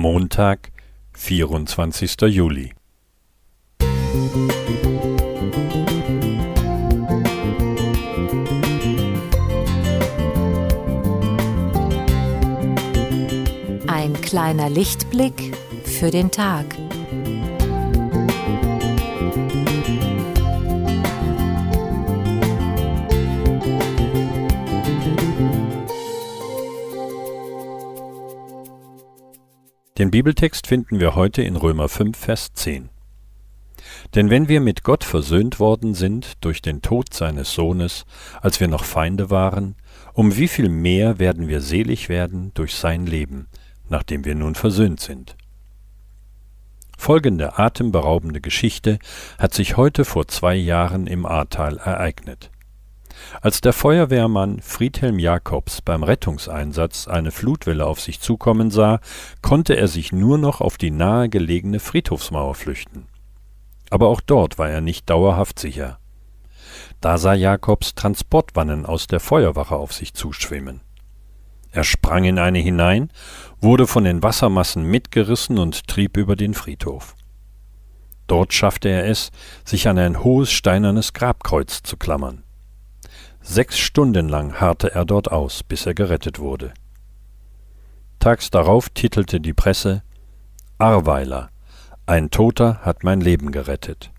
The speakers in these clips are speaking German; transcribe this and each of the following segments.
Montag, 24. Juli. Ein kleiner Lichtblick für den Tag. Den Bibeltext finden wir heute in Römer 5, Vers 10. Denn wenn wir mit Gott versöhnt worden sind durch den Tod seines Sohnes, als wir noch Feinde waren, um wie viel mehr werden wir selig werden durch sein Leben, nachdem wir nun versöhnt sind. Folgende atemberaubende Geschichte hat sich heute vor zwei Jahren im Ahrtal ereignet. Als der Feuerwehrmann Friedhelm Jacobs beim Rettungseinsatz eine Flutwelle auf sich zukommen sah, konnte er sich nur noch auf die nahegelegene Friedhofsmauer flüchten. Aber auch dort war er nicht dauerhaft sicher. Da sah Jacobs Transportwannen aus der Feuerwache auf sich zuschwimmen. Er sprang in eine hinein, wurde von den Wassermassen mitgerissen und trieb über den Friedhof. Dort schaffte er es, sich an ein hohes steinernes Grabkreuz zu klammern. Sechs Stunden lang harrte er dort aus, bis er gerettet wurde. Tags darauf titelte die Presse Arweiler, ein Toter hat mein Leben gerettet.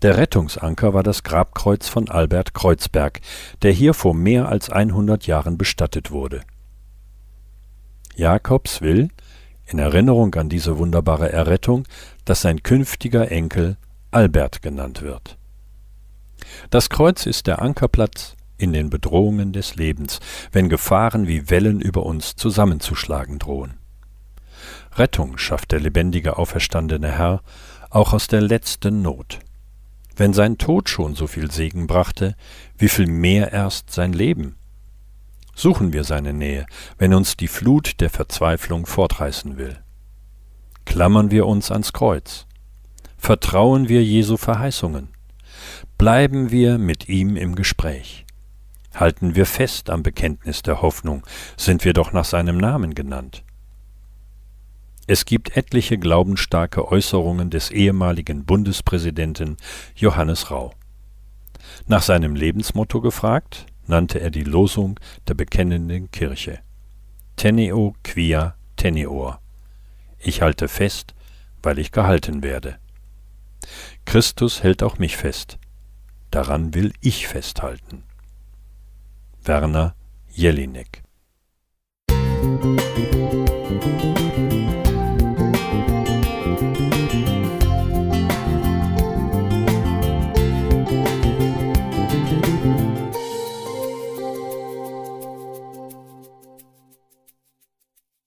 Der Rettungsanker war das Grabkreuz von Albert Kreuzberg, der hier vor mehr als 100 Jahren bestattet wurde. Jakobs will, in Erinnerung an diese wunderbare Errettung, dass sein künftiger Enkel Albert genannt wird. Das Kreuz ist der Ankerplatz in den Bedrohungen des Lebens, wenn Gefahren wie Wellen über uns zusammenzuschlagen drohen. Rettung schafft der lebendige auferstandene Herr auch aus der letzten Not. Wenn sein Tod schon so viel Segen brachte, wie viel mehr erst sein Leben? Suchen wir seine Nähe, wenn uns die Flut der Verzweiflung fortreißen will. Klammern wir uns ans Kreuz. Vertrauen wir Jesu Verheißungen. Bleiben wir mit ihm im Gespräch. Halten wir fest am Bekenntnis der Hoffnung, sind wir doch nach seinem Namen genannt. Es gibt etliche glaubensstarke Äußerungen des ehemaligen Bundespräsidenten Johannes Rau. Nach seinem Lebensmotto gefragt, nannte er die Losung der bekennenden Kirche. Teneo quia teneor. Ich halte fest, weil ich gehalten werde. Christus hält auch mich fest. Daran will ich festhalten. Werner Jelinek Musik